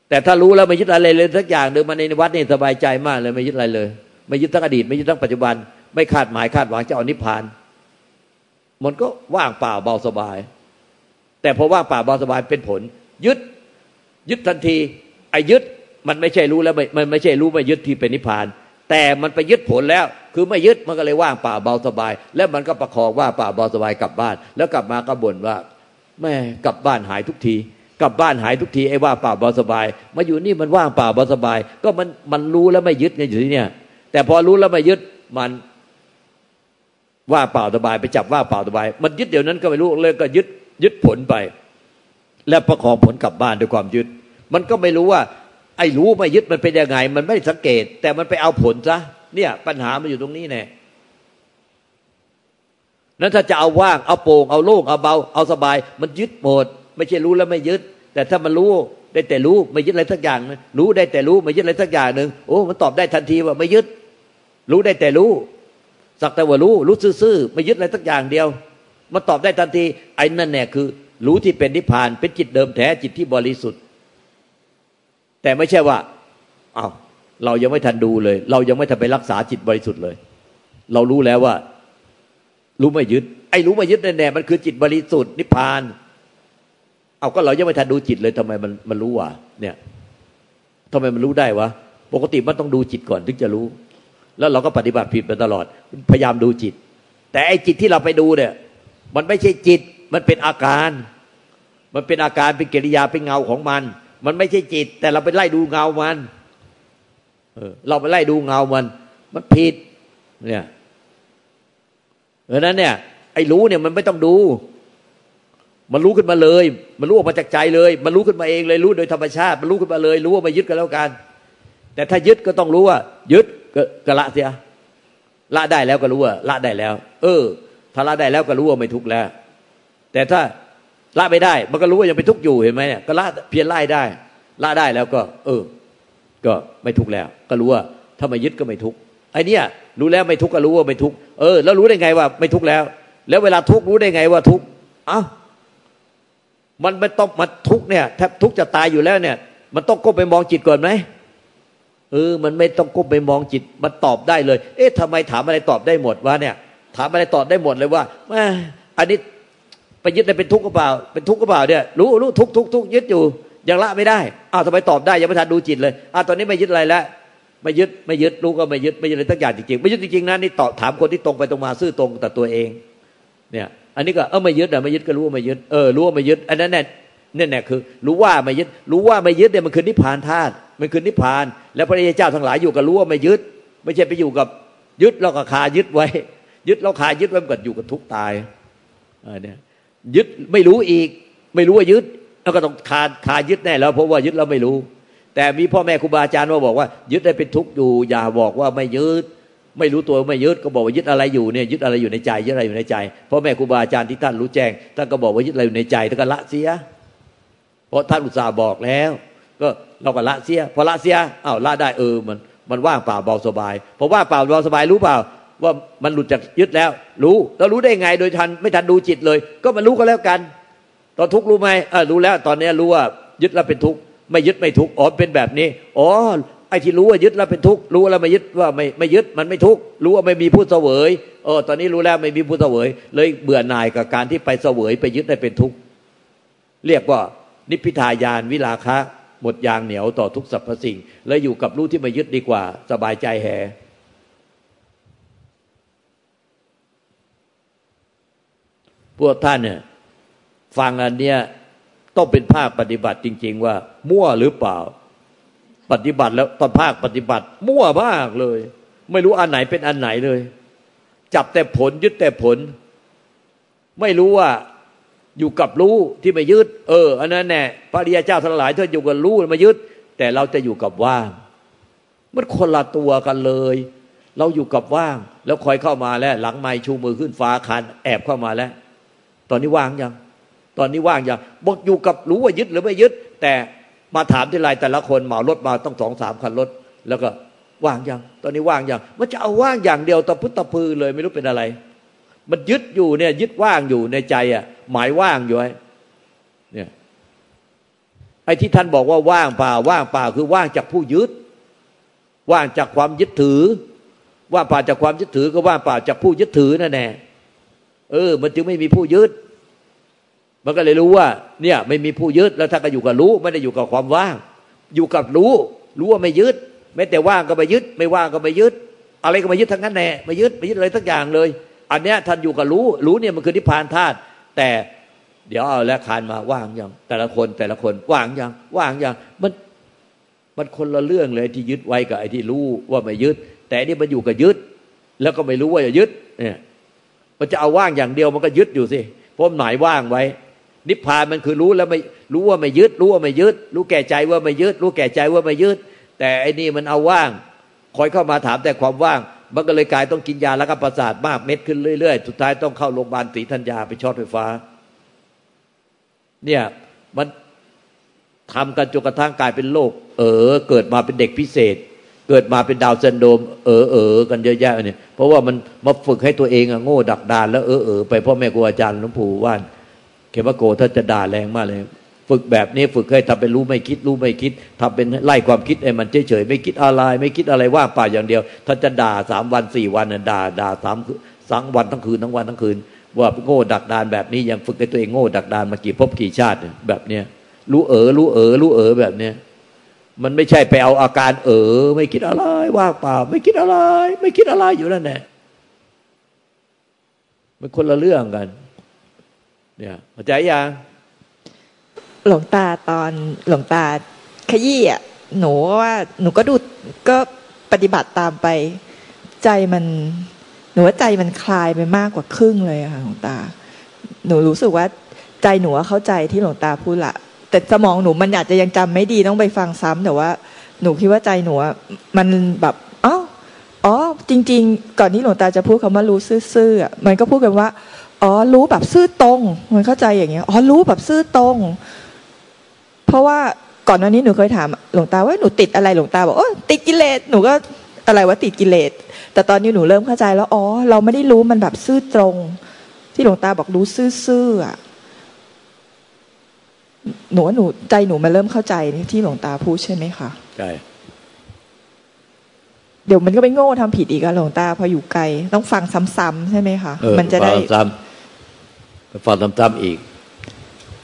แต่ถ้ารู้แล้วไม่ยึดอะไรเลยสักอย่างเดินมาในวัดนี่สบายใจมากเลยไม่ยึดอะไรเลย ไม่ยึดทั้งอดีต ไม่ยึดทั้งปัจจุบัน ไม่คาดหมายคาดหวังจะเอานิพพาน มันก็ว่างเปล่าเบาสบาย แต่พอว่างเปล่าเบาสบายเป็นผล ยึดยึดทันทีไอ้ยึดมันไม่ใช่รู้แล้วมันไม่ใช่รู้ไม่ยึดที่เป็นนิพพาน แต่มันไปยึดผลแล้ว คือไม่ยึดมันก็เลยว่างเปล่าเบาสบาย แล้วมันก็ประคองว่าเปล่าเบาสบายกลับบ้าน แล้วกลับมาก็บ่นว่าแม่กลับบ้านหายทุกที กลับบ้านหายทุกทีไอ้ว่าเปล่าเบาสบาย มาอยู่นี่มันว่างเปล่าเบาสบาย ก็มันมันรู้แล้วไม่ยึดไงอยู่ที่เนี่ย แต่พอรู้แล้วไม่ยึดมันว่าเปล่าสบายไปจับว่าเปล่าสบาย มันยึดเดี๋ยวนั้นก็ไม่รู้เลยก็ยึด ยึดผลไป แล้วประคองผลกลับบ้านด้วยความยึด มันก็ไม่รู้ว่า ไอ้รู้ไม่ยึดมันเป็นยังไง มันไม่สังเกต แต่มันไปเอาผลซะเนี่ย ปัญหามันอยู่ตรงนี้แน่นั้นถ้าจะเอาว่างเอาโปร่งเอาโล่งเอาเบา เอาสบาย มันยึดหมด ไม่ใช่รู้แล้วไม่ยึด แต่ถ้ามันรู้ได้แต่รู้ไม่ยึดอะไรสักอย่างนึงรู้ได้แต่รู้ไม่ยึดอะไรสักอย่างหนึ่งโอ้มันตอบได้ทันทีว่าไม่ยึด รู้ได้แต่รู้สักแต่ว่ารู้รู้ซื่อๆไม่ยึดอะไรสักอย่างเดียว มันตอบได้ทันที ไอ้นั่นแน่คือ รู้ที่เป็นนิพพาน เป็นจิตเดิมแท้จิตที่บริสุทธิ์ แต่ไม่ใช่ว่าเอา้าเรายังไม่ทันดูเลย เรายังไม่ทันไปรักษาจิตบริสุทธิ์เลย เรารู้แล้วว่า รู้ไม่ยึด ไอ้รู้ไม่ยึดแน่ๆมันคือจิตบริสุทธิ์นิพพาน เอาก็เรายังไม่ทันดูจิตเลยทำไมมันมันรู้วะเนี่ยทำไมมันรู้ได้วะปกติมันต้องดูจิตก่อนถึงจะรู้ แล้วเราก็ปฏิบัติผิดไปตลอด พยายามดูจิต แต่ไอ้จิตที่เราไปดูเนี่ย มันไม่ใช่จิต มันเป็นอาการ มันเป็นอาการเป็นกิริยาเป็นเงาของมัน มันไม่ใช่จิต แต่เราไปไล่ดูเงามันเราไปไล่ดูเงามัน มันผิด เนี่ยเพราะนั้นเนี่ย ไอ้รู้เนี่ยมันไม่ต้องดู มันรู้ขึ้นมาเลย มันรู้ออกมาจากใจเลย มันรู้ขึ้นมาเองเลยรู้โดยธรรมชาติ มันรู้ขึ้นมาเลย รู้ว่าม่ยึดกันแล้วกัน แต่ถ้ายึดก็ต้องรู้ว่า ยึดก็ละเสียละได้แล้วก็รู้ว่าละได้แล้ว เออ ละได้แล้วก็รู้ว่าไม่ทุกข์แล้ว แต่ถ้าละไม่ได้ มันก็รู้ว่ายังเป็นทุกข์อยู่เห็นไหมเนี่ยก็ละเพียรไล่ได้ละได้แล้วก็ เออ ก็ไม่ทุกข์แล้ว ก็รู้ว่าถ้าไม่ยึดก็ไม่ทุกข์ไอ้นี่รู้แล้วไม่ทุกข์ก็รู้ว่าไม่ทุกข์เออแล้วรู้ได้ไงว่าไม่ทุกข์แล้ว แล้วเวลาทุกข์รู้ได้ไงว่าทุกข์อ้าวมันไม่ต้องมาทุกข์เนี่ยแทบทุกข์จะตายอยู่แล้วเนี่ย มันต้องก้มไปมองจิตก่อนไหมเออ มันไม่ต้องก้มไปมองจิต มันตอบได้เลย เอ๊ะทำไมถามอะไรตอบได้หมดวะเนี่ย ถามอะไรตอบได้หมดเลยว่าแม่อันนี้ไปยึดได้เป็นทุกข์ก็เปล่า เป็นทุกข์ก็เปล่าเนี่ยรู้รู้ทุกทุกทุกยึดอยู่ยังละไม่ได้อ้าวทำไมตอบได้ยังไม่ทันดูจิตเลยอ้าวตอนนี้ไม่ยึดอะไรแล้วไม่ยึดไม่ยึดรู้ก็ไม่ยึดไม่ยึดอะไรตั้งอย่างจริงๆไม่ยึดจริงๆนะนี่ตอบถามคนที่ตรงไปตรงมาซื่อตรงแต่ตัวเองเนี่ยอันนี้ก็เออไม่ยึดอะไม่ยึดก็รู้ว่าไม่ยึดเออรู้ว่าไม่ยึดอันนั้นเนี่ยนี่แน่คือ รู้ว่าไม่ยึด รู้ว่าไม่ยึดเนี่ยมันคือนิพพานธาตุมันคือนิพพาน แล้วพระเจ้าทั้งหลายอยู่กับรู้ว่าไม่ยึด ไม่ใช่ไปอยู่กับยึดแล้วก็คายึดไว้ ยึดแล้วคายึดไว้มันอยู่กับทุกตายเนี่ยยึดไม่รู้อีก ไม่รู้ว่ายึดแล้วก็ต้องคาคายึดแน่แล้วเพราะว่ายึดแล้วไม่รู้ แต่มีพ่อแม่ครูบาอาจารย์มาบอกว่า ยึดได้เป็นทุกข์อยู่ อย่าบอกว่าไม่ยึด ไม่รู้ตัวไม่ยึดก็บอกว่ายึดอะไรอยู่เนี่ยยึดอะไรอยู่ในใจยึดอะไรอยู่ในใจพ่อแม่ครูบาอาจารย์ที่ท่านรู้แจ้งท่านก็บอกว่ายึดอะไรอยู่ในใจท่านก็ละเสีย เพราะท่านอุตส่าห์บอกแล้ว ก็เราก็ละเสียพอละเสียอ้าวละได้เออมันมันว่างเปล่าเบาสบายพอว่างเปล่าเบาสบายรู้เปล่า ว่ามันหลุดจากยึดแล้ว รู้แล้วรู้ได้ไงโดยทันไม่ทันดูจิตเลย ก็มันรู้ก็แล้วกัน ตอนทุกข์รู้ไหมเออรู้แล้ว ตอนนี้รู้ว่ายึดแล้วเป็นทุกข์ไม่ยึดไม่ทุกข์อ๋อเป็นแบบนี้อ๋อไอ้ที่รู้ว่ายึดแล้วเป็นทุกข์รู้แล้วไม่ยึดว่าไม่ไม่ยึดมันไม่ทุกข์รู้ว่าไม่มีผู้เสวยเออตอนนี้รู้แล้วไม่มีผู้เสวย เลยเบื่อหน่ายกับการที่ไปเสวยไปยึดได้เป็นทุกข์เรียกว่านิพพิทายานวิลาคะหมดยางเหนียวต่อทุกสรรพสิ่ง แล้วอยู่กับรู้ที่ไม่ยึดดีกว่า สบายใจแห พวกท่านเนี่ยฟังอันเนี้ยต้องเป็นภาคปฏิบัติจริง ๆ ว่า มั่วหรือเปล่า ปฏิบัติแล้วตอนภาคปฏิบัติ มั่วมากเลย ไม่รู้อันไหนเป็นอันไหนเลย จับแต่ผลยึดแต่ผล ไม่รู้ว่าอยู่กับรู้ที่ไม่ยึด เอออันนั้นแน่พระริยาเจ้าทั้งหลายท่านอยู่กับรู้ไม่ยึด แต่เราจะอยู่กับว่าง มันคนละตัวกันเลย เราอยู่กับว่าง แล้วคอยเข้ามาแล้ว หลังไม้ชูมือขึ้นฟ้าคันแอบเข้ามาแล้ว ตอนนี้ว่างยัง ตอนนี้ว่างยังบอกอยู่กับรู้ว่ายึดหรือไม่ยึด แต่มาถามที่ไรแต่ละคนเหมารถมาต้องสองสามคันรถ แล้วก็ว่างยัง ตอนนี้ว่างยังมันจะเอาว่างอย่างเดียวตะพุตตะพือเลยไม่รู้เป็นอะไร มันยึดอยู่เนี่ย ยึดว่างอยู่ในใจอะ หมายว่างอยู่ไอ้เนี่ยไอ้ที่ท่านบอกว่าว่างเปล่าว่างเปล่าคือว่างจากผู้ยึด ว่างจากความยึดถือ ว่างเปล่าจากความยึดถือก็ว่างเปล่าจากผู้ยึดถือนั่นแน่ เออ มันจึงไม่มีผู้ยึด มันก็เลยรู้ว่า เนี่ย ไม่มีผู้ยึด แล้วถ้าก็อยู่กับรู้ ไม่ได้อยู่กับความว่าง อยู่กับรู้ รู้ว่าไม่ยึดแม้แต่ว่างก็ไม่ยึด ไม่ว่างก็ไม่ยึด อะไรก็ไม่ยึดทั้งนั้นแน่ไม่ยึดไม่ยึดอะไรทั้งอย่างเลย อันเนี้ยท่านอยู่กับรู้ รู้เนี่ยมันคือนิพพานธาตุแต่เดี๋ยวเอาแล้วคานมาว่างยัง แต่ละคนแต่ละคนว่างยังว่างยังมันมันคนละเรื่องเลยที่ยึดไว้กับไอ้ที่รู้ว่าไม่ยึด แต่นี่มันอยู่กับยึด แล้วก็ไม่รู้ว่าจะยึดเนี่ย มันจะเอาว่างอย่างเดียวมันก็ยึดอยู่สิเพราะหมายว่างไว้ นิพพานมันคือรู้แล้วไม่รู้ว่าไม่ยึด รู้ว่าไม่ยึด รู้แก่ใจว่าไม่ยึด รู้แก่ใจว่าไม่ยึด แต่ไอ้นี่มันเอาว่าง คอยเข้ามาถามแต่ความว่าง มันก็เลยกลายต้องกินยาแล้วก็ประสาทมากเม็ดขึ้นเรื่อยๆ สุดท้ายต้องเข้าโรงพยาบาลศรีธัญญาไปช็อตไฟฟ้า เนี่ยมันทำกันจนกระทั่งกลายเป็นโรคเออเกิดมาเป็นเด็กพิเศษ เกิดมาเป็นดาวเซนโดมเออเออกันเยอะแยะเนี่ยเพราะว่ามันมาฝึกให้ตัวเองอะโง่ดักดานแล้วเออเออไปพ่อแม่ครูอาจารย์หลวงปู่ว่านเขมโกถ้าจะด่าแรงมากเลย ฝึกแบบนี้ฝึกให้ทำเป็นรู้ไม่คิดรู้ไม่คิดทำเป็นไล่ความคิดไอ้มันเฉยเฉยไม่คิดอะไร ไม่คิดอะไรว่างเปล่าอย่างเดียว ถ้าจะด่าสามวันสี่วันน่ะด่าด่าสามสามวันทั้งคืนทั้งวันทั้งคืน ว่าโง่ดักดานแบบนี้ยังฝึกให้ตัวเองโง่ดักดานมากี่ภพกี่ชาติแบบเนี้ยรู้เออรู้เออรู้เออแบบเนี้ย มันไม่ใช่ไปเอาอาการ เออ ไม่คิดอะไร ว่างเปล่า ไม่คิดอะไร ไม่คิดอะไรอยู่นั่นแหละมันคนละเรื่องกัน เนี่ยเข้าใจยังหลวงตาตอนหลวงตาขยี้อะหนูว่า หนูก็ดูก็ปฏิบัติตามไป ใจมัน หนูว่าใจมันคลายไปมากกว่าครึ่งเลยค่ะหลวงตา หนูรู้สึกว่า ใจหนูเข้าใจที่หลวงตาพูดละ แต่สมองหนูมันอาจจะยังจำไม่ดีต้องไปฟังซ้ำแต่ว่า หนูคิดว่าใจหนูมันแบบอ๋ออ๋อจริง ๆ ก่อนที่หลวงตาจะพูดคำว่ารู้ซื่อๆมันก็พูดกันว่าอ๋อรู้แบบซื่อตรง มันเข้าใจอย่างเงี้ยอ๋อรู้แบบซื่อตรง เพราะว่าก่อนหน้านี้หนูเคยถามหลวงตาว่าหนูติดอะไรหลวงตาบอกโอ้ติดกิเลสหนูก็อะไรว่าติดกิเลสแต่ตอนนี้หนูเริ่มเข้าใจแล้วอ๋อเราไม่ได้รู้มันแบบซื่อตรง ที่หลวงตาบอกรู้ซื่อๆอะ หนูว่าหนูใจหนูมันเริ่มเข้าใจที่หลวงตาพูดใช่ไหมคะใช่เดี๋ยวมันก็ไปโง่ทำผิดอีกอะหลวงตาพออยู่ไกล ต้องฟังซ้ำๆใช่ไหมคะเออมันจะได้ฟังซ้ำฟังซ้ำๆอีก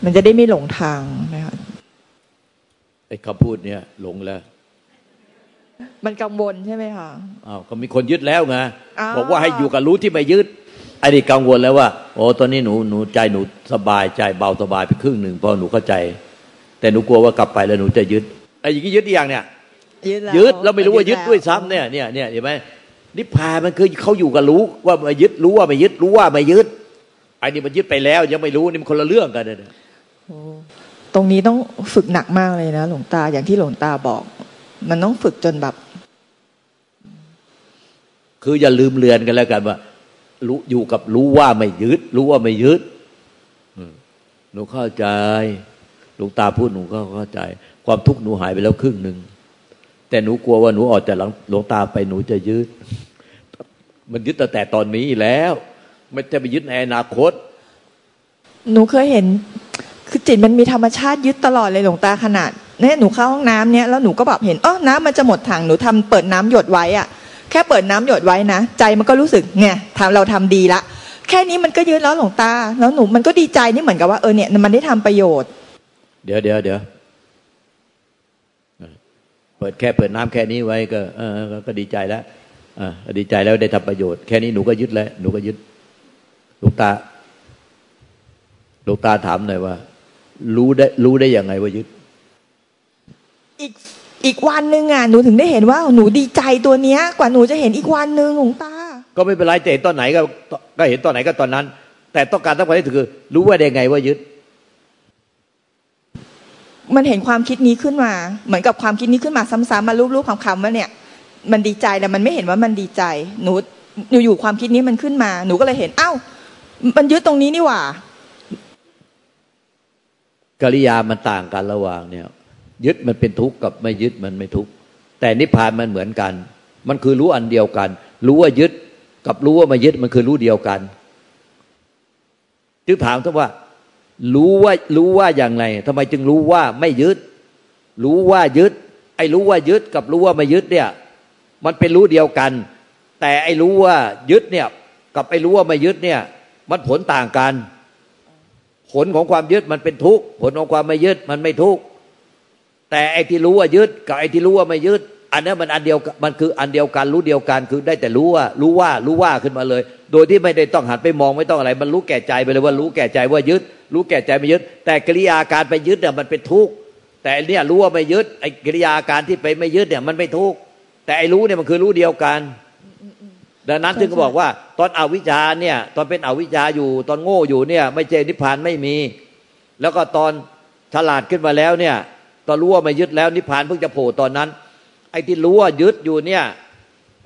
มันจะได้ไม่หลงทางนะคะไอ้คำพูดเนี่ย หลงแล้ว มันกังวลใช่ไหมคะอ้าวก็มีคนยึดแล้วไงอ่าบอกว่าให้อยู่กับรู้ที่ไม่ยึดไอ้นี่กังวลแล้วว่า โอ้ตอนนี้หนูหนูใจหนูสบายใจเบาสบายไปครึ่งหนึ่งเพราะหนูเข้าใจ แต่หนูกลัวว่ากลับไปแล้วหนูจะยึดไอ้อย่างนี้ยึดอีกอย่างเนี่ยยึดแล้วยึดแล้วไม่รู้ว่ายึดด้วยซ้ำเนี่ยเนี่ยเนี่ยเห็นไหมนิพพานมันคือเขาอยู่กับรู้ว่าไม่ยึดรู้ว่าไม่ยึดรู้ว่าไม่ยึดไอ้นี่มันยึดไปแล้ว ยังไม่รู้นี่มันคนละเรื่องกันเนี่ยโอ้ตรงนี้ต้องฝึกหนักมากเลยนะ หลวงตาอย่างที่หลวงตาบอก มันต้องฝึกจนแบบ คืออย่าลืมเลือนกันแล้วกันว่า รู้อยู่กับรู้ว่าไม่ยึด รู้ว่าไม่ยึดหนูเข้าใจหลวงตาพูดหนูก็เข้าใจ ความทุกข์หนูหายไปแล้วครึ่งหนึ่งแต่หนูกลัวว่าหนูออกจากหลังหลวงตาไปหนูจะยึด มันยึดตั้งแต่ตอนนี้แล้ว ไม่จะไปยึดในอนาคต หนูเคยเห็น คือจิตมันมีธรรมชาติยึดตลอดเลยหลวงตาขนาดเนี่ยหนูเข้าห้องน้ำเนี่ยแล้วหนูก็แบบเห็นอ๋อน้ำมันจะหมดถังหนูทำเปิดน้ำหยดไว้อะ แค่เปิดน้ำหยดไว้นะ ใจมันก็รู้สึกไงทำเราทำดีละ แค่นี้มันก็ยึดแล้วหลวงตา แล้วหนูมันก็ดีใจนี่เหมือนกับว่าเออเนี่ยมันได้ทำประโยชน์ เดี๋ยวเดี๋ยวเดี๋ยวเปิดแค่เปิดน้ำแค่นี้ไว้ก็เออก็ก็ดีใจแล้วอ่าดีใจแล้วได้ทำประโยชน์ แค่นี้หนูก็ยึดแล้วหนูก็ยึดหลูกตาหลูกตาถามหน่อยว่า รู้ได้ รู้ได้ยังไงว่ายึดอีก อีกวันหนึ่งอะหนูถึงได้เห็นว่าหนูดีใจตัวเนี้ย กว่าหนูจะเห็นอีกวันหนึ่งหลวงตา ก็ไม่เป็นไรจะเห็นตอนไหนก็ก็เห็นตอนไหนก็ตอนนั้น แต่ต้องการต้องการที่สุดคือรู้ว่าได้ไงว่ายึด มันเห็นความคิดนี้ขึ้นมา เหมือนกับความคิดนี้ขึ้นมาซ้ำๆมารูปๆคำๆว่าเนี่ย มันดีใจแต่มันไม่เห็นว่ามันดีใจ หนูอยู่ๆความคิดนี้มันขึ้นมา หนูก็เลยเห็น เอ้า มันยึดตรงนี้นี่หว่ากิริยามันต่างกันระหว่างเนี่ย ยึดมันเป็นทุกข์กับไม่ยึดมันไม่ทุกข์แต่นิพพานมันเหมือนกัน มันคือรู้อันเดียวกัน รู้ว่ายึดกับรู้ว่าไม่ยึดมันคือรู้เดียวกันจึงถามท่านว่า รู้ว่ารู้ว่าอย่างไรทำไมจึงรู้ว่าไม่ยึด รู้ว่ายึด ไอ้รู้ว่ายึดกับรู้ว่าไม่ยึดเนี่ย มันเป็นรู้เดียวกัน แต่ไอ้รู้ว่ายึดเนี่ยกับไอ้รู้ว่าไม่ยึดเนี่ย มันผลต่างกัน ผลของความยึดมันเป็นทุกข์ผลของความไม่ยึดมันไม่ทุกข์ แต่ไอ้ที่รู้ว่ายึดกับไอ้ที่รู้ว่าไม่ยึด อันนั้นมันอันเดียวมันคืออันเดียวกันรู้เดียวกันคือได้แต่รู้ว่า รู้ว่ารู้ว่าขึ้นมาเลย โดยที่ไม่ได้ต้องหันไปมองไม่ต้องอะไร มันรู้แก่ใจไปเลยว่ารู้แก่ใจว่ายึด รู้แก่ใจไม่ยึด แต่กิริยาการไปยึดเนี่ยมันเป็นทุกข์แต่อ้เนี่ยรู้ว่าไม่ยึดไอ้กิริยาการที่ไปไม่ยึดเนี่ยมันไม่ทุกข์แต่ไอ้รู้เนี่ยมันคือรู้เดียวกันดังนั้นถึงก็บอกว่า ตอนอวิชชาเนี่ยตอนเป็นอวิชชาอยู่ ตอนโง่อยู่เนี่ย ไม่เจนิพพานไม่มี แล้วก็ตอนฉลาดขึ้นมาแล้วเนี่ย ตอนรู้ว่าไม่ยึดแล้วนิพพานเพิ่งจะโผล่ตอนนั้น ไอ้ที่รู้ว่ายึดอยู่เนี่ย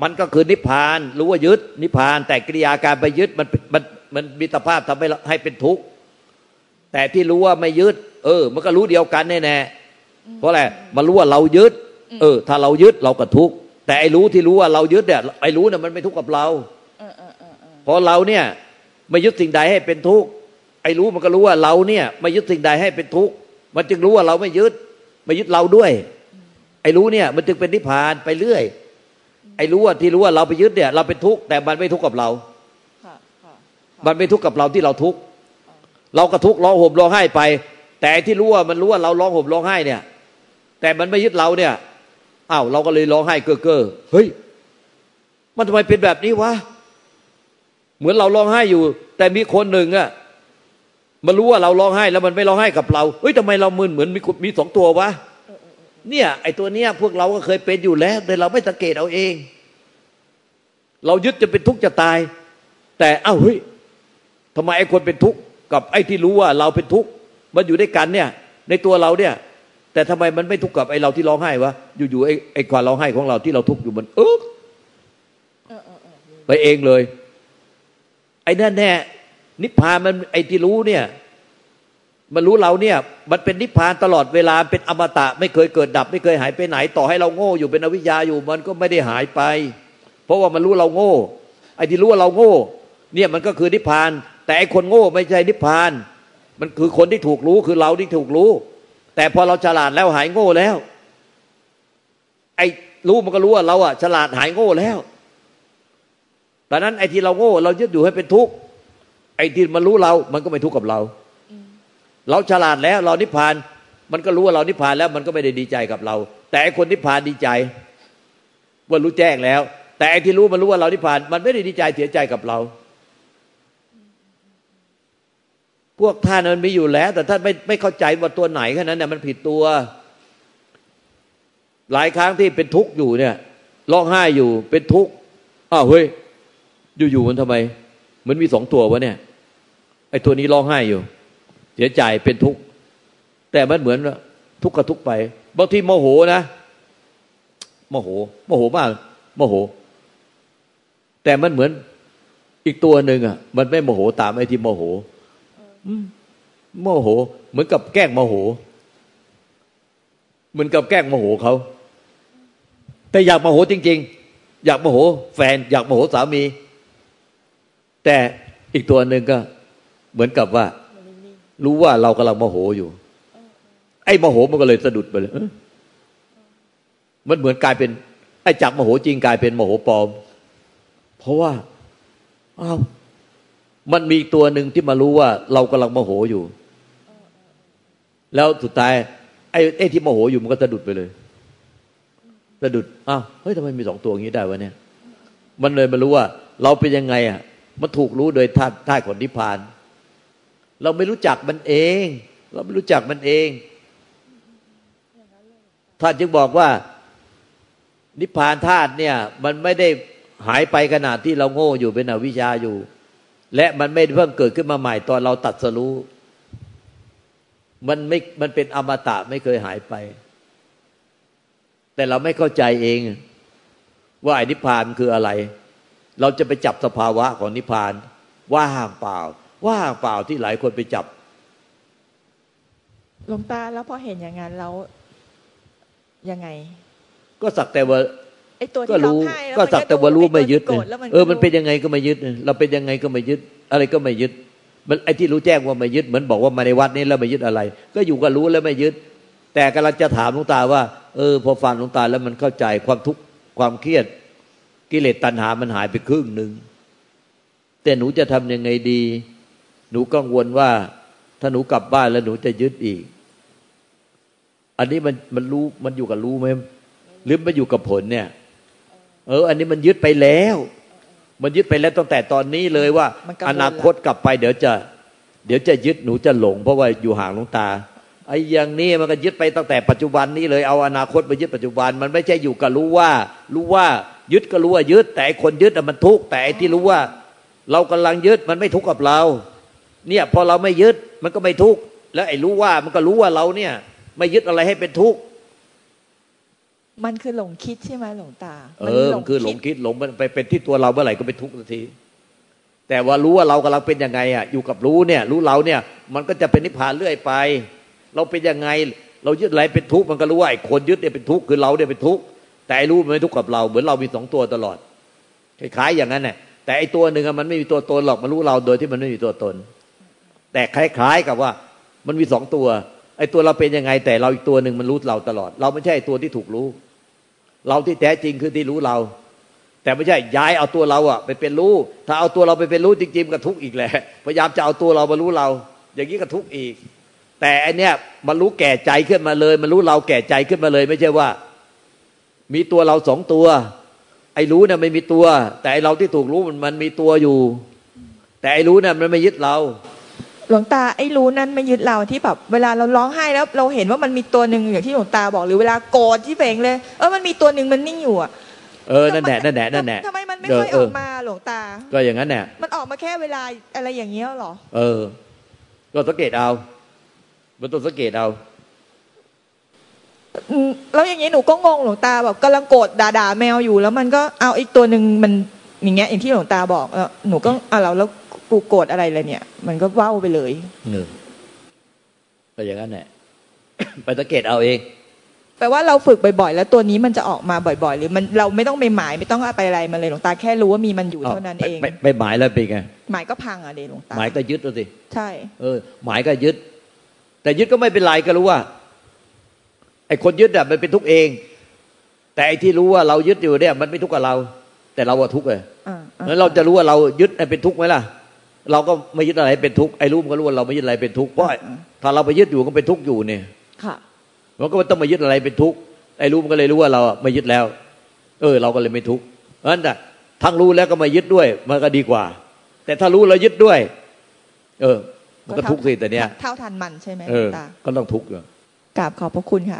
มันก็คือนิพพาน รู้ว่ายึดนิพพาน แต่กิริยาการไปยึดมันมันมันมีสภาพทำให้ให้เป็นทุกข์แต่ที่รู้ว่าไม่ยึด เออ มันก็รู้เดียวกันแน่แน่เพราะอะไรมันรู้ว่าเรายึด เออ ถ้าเรายึดเราก็ทุกข์แต่ไอ้รู้ที่รู้ว่าเรายึดเนี่ยไอ้รู้เนี่ยมันไม่ทุกข์กับเราเพราะเราเนี่ยไม่ยึดสิ่งใดให้เป็นทุกข์ไอ้รู้มันก็รู้ว่าเราเนี่ย ไม่ยึดสิ่งใดให้เป็นทุกข์มันจึงรู้ว่าเราไม่ยึด ไม่ยึดเราด้วย ไอ้รู้เนี่ย มันจึงเป็นนิพพานไปเรื่อย ไอ้รู้ว่าที่รู้ว่าเราไปยึดเนี่ย เราเป็นทุกข์แต่มันไม่ทุกข์กับเรามันไม่ทุกข์กับเราที่เราทุกข์เราก็ทุกข์ร้องห่มร้องไห้ไป แต่ที่รู้ว่ามันรู้ว่าเราร้องห่มร้องไห้เนี่ย แต่มันไม่ยึดเราเนี่ยอ้าวเราก็เลยร้องไห้เก้อเก้อเฮ้ย มันทำไมเป็นแบบนี้วะเหมือนเราร้องไห้อยู่ แต่มีคนหนึ่งอะ มันรู้ว่าเราร้องไห้แล้วมันไม่ร้องไห้กับเราเฮ้ยทำไมเรามึนเหมือนมีมีสองตัววะเนี่ยไอตัวเนี้ยพวกเราก็เคยเป็นอยู่แล้ว แต่เราไม่สังเกตเอาเอง เรายึดจะเป็นทุกข์จะตาย แต่เอ้าเฮ้ยทำไมไอคนเป็นทุกข์กับไอที่รู้ว่าเราเป็นทุกข์มันอยู่ด้วยกันเนี่ย ในตัวเราเนี่ย แต่ทำไมมันไม่ทุกข์กับไอเราที่ร้องไห้วะอยู่ๆไอไอความร้องไห้ของเราที่เราทุกข์อยู่มันเออไปเองเลย ไอ้นั่นแน่ นิพพานมันไอ้ที่รู้เนี่ย มันรู้เราเนี่ย มันเป็นนิพพานตลอดเวลาเป็นอมตะ ไม่เคยเกิดดับ ไม่เคยหายไปไหน ต่อให้เราโง่อยู่เป็นอวิชชาอยู่มันก็ไม่ได้หายไป เพราะว่ามันรู้เราโง่ ไอ้ที่รู้ว่าเราโง่ เนี่ยมันก็คือนิพพาน แต่ไอ้คนโง่ไม่ใช่นิพพาน มันคือคนที่ถูกรู้คือเราที่ถูกรู้ แต่พอเราฉลาดแล้วหายโง่แล้ว ไอ้รู้มันก็รู้ว่าเราอะฉลาดหายโง่แล้วตอนนั้นไอ้ที่เราโง่ เรายึดอยู่ให้เป็นทุกข์ ไอ้ที่มันรู้เรา มันก็ไม่ทุกข์กับเรา เราฉลาดแล้ว เรานิพพาน มันก็รู้ว่าเรานิพพานแล้วมันก็ไม่ได้ดีใจกับเรา แต่ไอ้คนนิพพานดีใจว่ารู้แจ้งแล้ว แต่ไอ้ที่รู้มันรู้ว่าเรานิพพาน มันไม่ได้ดีใจเสียใจกับเรา พวกท่านมันมีอยู่แล้ว แต่ท่านไม่ไม่เข้าใจว่าตัวไหนแค่นั้นเนี่ยมันผิดตัว หลายครั้งที่เป็นทุกข์อยู่เนี่ยร้องไห้อยู่เป็นทุกข์อ้าวเฮ้ยอยู่ๆมันทำไม มันมีสองตัววะเนี่ย ไอ้ตัวนี้ร้องไห้อยู่ เสียใจเป็นทุกข์แต่มันเหมือนทุกข์กับทุกข์ไปบางทีโมโหนะโมโหโมโหมากโมโห แต่มันเหมือนอีกตัวหนึ่งอะ มันไม่โมโหตามไอ้ที่โมโหโมโห เหมือนกับแกล้งโมโห เหมือนกับแกล้งโมโหเขา แต่อยากโมโหจริง ๆ อยากโมโห แฟน อยากโมโหสามี แต่อีกตัวหนึ่งก็ เหมือนกับว่า รู้ว่าเรากำลังโมโหอยู่ ไอ้โมโหมันก็เลยสะดุดไปเลยมันเหมือนกลายเป็น ไอ้จักโมโหจริงกลายเป็นโมโหปลอม เพราะว่าอ้าวมันมีตัวหนึ่งที่มารู้ว่า เรากำลังโมโหอยู่ แล้วสุดท้าย ไอ้ไอ้ที่โมโหอยู่มันก็สะดุดไปเลยสะดุดอ้าวเฮ้ยทำไมมีสองตัวอย่างนี้ได้วะเนี่ย มันเลยมารู้ว่า เราเป็นยังไงอะ มันถูกรู้โดยท่าท่าของนิพพาน เราไม่รู้จักมันเอง เราไม่รู้จักมันเอง ท่านจึงบอกว่า นิพพานธาตุเนี่ย มันไม่ได้หายไปขนาดที่เราโง่อยู่เป็นอวิชชาอยู่ และมันไม่เพิ่งเกิดขึ้นมาใหม่ตอนเราตัดสรู้มันไม่มันเป็นอมตะไม่เคยหายไป แต่เราไม่เข้าใจเอง ว่าอนิพพานคืออะไร เราจะไปจับสภาวะของนิพพานว่างเปล่า ว่างเปล่าที่หลายคนไปจับหลวงตาแล้วพอเห็นอย่างนั้นแล้วยังไง ก็สักแต่ว่าไอตัวที่ร้องไห้ก็สักแต่ว่ารู้ไม่ยึดเออมันเป็นยังไงก็ไม่ยึดเราเป็นยังไงก็ไม่ยึด อะไรก็ไม่ยึด มันไอ้ที่รู้แจ้งว่าไม่ยึดเหมือนบอกว่ามาในวัดนี้แล้วไม่ยึดอะไร ก็อยู่ก็รู้แล้วไม่ยึด แต่กำลังจะถามหลวงตาว่า เออ พอฟังหลวงตาแล้วมันเข้าใจความทุกข์ความเครียด กิเลสตัณหามันหายไปครึ่งหนึ่งแต่หนูจะทำยังไงดี หนูกังวลว่า ถ้าหนูกลับบ้านแล้วหนูจะยึดอีก อันนี้มันมันรู้มันอยู่กับรู้ไหมหรือมันอยู่กับผลเนี่ย เออ อันนี้มันยึดไปแล้ว มันยึดไปแล้วตั้งแต่ตอนนี้เลยว่า อนาคตกลับไป เดี๋ยวจะ เดี๋ยวจะยึดหนูจะหลง เพราะว่าอยู่ห่างลงตาไอ้อย่างนี้มันก็ยึดไปตั้งแต่ปัจจุบันนี้เลยเอาอนาคตไปยึดปัจจุบัน มันไม่ใช่อยู่กับรู้ว่า รู้ว่ายึดก็รู้ว่ายึด แต่คนยึดมันทุกข์แต่ที่รู้ว่า เรากำลังยึดมันไม่ทุกข์กับเรา เนี่ยพอเราไม่ยึดมันก็ไม่ทุกข์แล้วไอ้รู้ว่ามันก็รู้ว่าเราเนี่ย ไม่ยึดอะไรให้เป็นทุกข์มันคือหลงคิดใช่ไหมหลงตาเออมันคือหลงคิดหลงมันไปเป็นที่ตัวเราเมื่อไหร่ก็เป็นทุกข์ทันที แต่ว่ารู้ว่าเรากำลังเป็นยังไงอะอยู่กับรู้เนี่ย รู้เราเนี่ย มันก็จะเป็นนิพพานเรื่อยไป เราเป็นยังไง เรายึดอะไรเป็นทุกข์มันก็รู้ว่าไอ้คนยึดเนี่ยเป็นทุกข์คือเราเนี่ยเป็นทุกข์แต่ไอ้รู้มันไม่ทุกข์กับเราเหมือนเรามีสองตัวตลอดคล้ายๆอย่างนั้นแหละแต่ไอ้ตัวหนึ่งมันไม่มีตัวตนหรอกมันรู้เราโดยที่มันไม่มีตัวตน แต่คล้ายๆกับว่ามันมีสองตัว ไอ้ตัวเราเป็นยังไง แต่เราอีกตัวหนึ่งมันรู้เราตลอด เราไม่ใช่ตัวที่ถูกรู้ เราที่แท้จริงคือที่รู้เรา แต่ไม่ใช่ย้ายเอาตัวเราอะไปเป็นรู้ ถ้าเอาตัวเราไปเป็นรู้จริงๆก็ทุกข์อีกแหละพยายามจะเอาตัวเรามารู้เรา อย่างนี้ก็ทุกข์อีก แต่อันเนี้ยมันรู้แก่ใจขึ้นมาเลย มันรู้เราแก่ใจขึ้นมาเลย ไม่ใช่ว่า มีตัวเราสองตัว ไอ้รู้เนี่ยไม่มีตัว แต่ไอ้เราที่ถูกรู้มันมันมีตัวอยู่ แต่ไอ้รู้เนี่ยมันไม่ยึดเรา หลวงตาไอ้รู้นั้นไม่ยึดเราที่แบบเวลาเราร้องไห้แล้วเราเห็นว่ามันมีตัวหนึ่งอย่างที่หลวงตาบอกหรือเวลาโกรธที่เบ่งเลยเออมันมีตัวหนึ่งมันนิ่งอยู่อะเออนั่นแหละนั่นแหละนั่นแหละทำไมมันไม่ค่อยออกมาหลวงตา ก็อย่างนั้นแหละมันออกมาแค่เวลาอะไรอย่างเงี้ยหรอ เออ ก็สังเกตเอามันต้องสังเกตเอาแล้วอย่างนี้หนูก็งงหลวงตาแบบกำลังโกรธด่าแมวอยู่ แล้วมันก็เอาอีกตัวหนึ่งมัน อย่างเงี้ยอย่างที่หลวงตาบอกเออหนูก็อะเราแล้วกูโกรธอะไรเลยเนี่ย มันก็ว้าไปเลยหนึ่งก็อย่างนั้นแหละไปสังเกตเอาเองแปลว่าเราฝึกบ่อยๆ แล้วตัวนี้มันจะออกมาบ่อย ๆ หรือมันเราไม่ต้องไปหมายไม่ต้องไปอะไรมันเลยหลวงตาแค่รู้ว่ามีมันอยู่เท่านั้นเองไปไปหมายแล้วเป็นไงหมายก็พังอะเดหลวงตาหมายก็ยึดเอาสิใช่ เออ หมายก็ยึด แต่ยึดก็ไม่เป็นไรก็รู้ว่า ไอ้คนยึดอะมันเป็นทุกข์เอง แต่ไอ้ที่รู้ว่าเรายึดอยู่เนี่ย มันไม่ทุกข์กับเรา แต่เราอะทุกข์เลยอ่าอ่าแล้วเราจะรู้ว่าเรายึดให้เป็นทุกข์ไหมล่ะ เราก็ไม่ยึดอะไรเป็นทุกข์ไอ้รู้มันก็รู้ว่าเราไม่ยึดอะไรเป็นทุกข์เพราะถ้าเราไปยึดอยู่ก็เป็นทุกข์อยู่เนี่ยค่ะมันก็ไม่ต้องมายึดอะไรเป็นทุกข์ไอ้รู้มันก็เลยรู้ว่าเราอะไม่ยึดแล้ว เออ เราก็เลยไม่ทุกข์เพราะฉะนั้นน่ะทั้งรู้แล้วก็มายึดด้วย มันก็ดีกว่า แต่ถ้ารู้แล้วยึดด้วย เออ มันก็ทุกข์สิแต่เนี้ยเท่าทันมันใช่ไหมหเอลวองตาก็ต้องทุกข์อยู่กราบขอบพระคุณค่ะ